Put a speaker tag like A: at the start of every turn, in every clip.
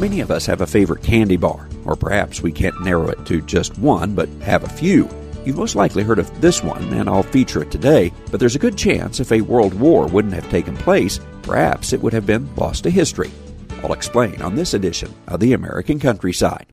A: Many of us have a favorite candy bar, or perhaps we can't narrow it to just one, but have a few. You've most likely heard of this one, and I'll feature it today, but there's a good chance if a world war wouldn't have taken place, perhaps it would have been lost to history. I'll explain on this edition of the American Countryside.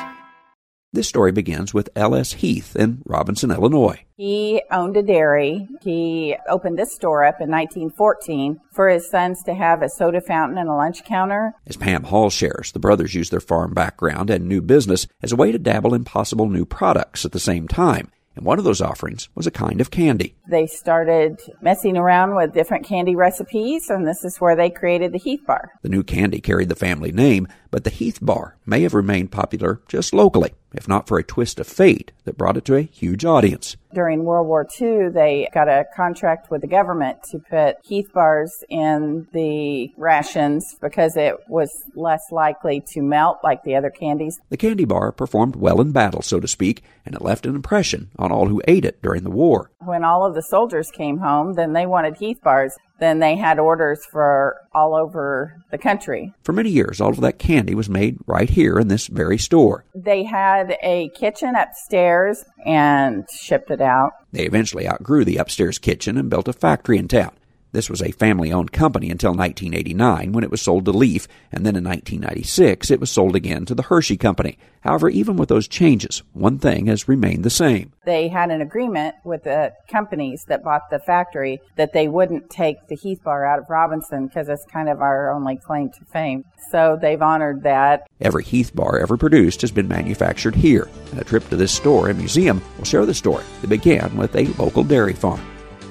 A: This story begins with L.S. Heath in Robinson, Illinois.
B: He owned a dairy. He opened this store up in 1914 for his sons to have a soda fountain and a lunch counter.
A: As Pam Hall shares, the brothers used their farm background and new business as a way to dabble in possible new products at the same time and one of those offerings was a kind of candy.
B: They started messing around with different candy recipes, and this is where they created the Heath Bar.
A: The new candy carried the family name, but the Heath Bar may have remained popular just locally, if not for a twist of fate that brought it to a huge audience.
B: During World War II, they got a contract with the government to put Heath bars in the rations because it was less likely to melt like the other candies.
A: The candy bar performed well in battle, so to speak, and it left an impression on all who ate it during the war.
B: When all of the soldiers came home, then they wanted Heath bars then they had orders for all over the country.
A: For many years, all of that candy was made right here in this very store.
B: They had a kitchen upstairs and shipped it out.
A: They eventually outgrew the upstairs kitchen and built a factory in town. This was a family owned company until 1989 when it was sold to Leaf, and then in 1996 it was sold again to the Hershey Company. However, even with those changes, one thing has remained the same.
B: They had an agreement with the companies that bought the factory that they wouldn't take the Heath Bar out of Robinson because it's kind of our only claim to fame. So they've honored that.
A: Every Heath Bar ever produced has been manufactured here, and a trip to this store and museum will share the story that began with a local dairy farm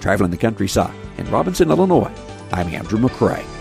A: traveling the countryside in Robinson, Illinois. I'm Andrew McCrea.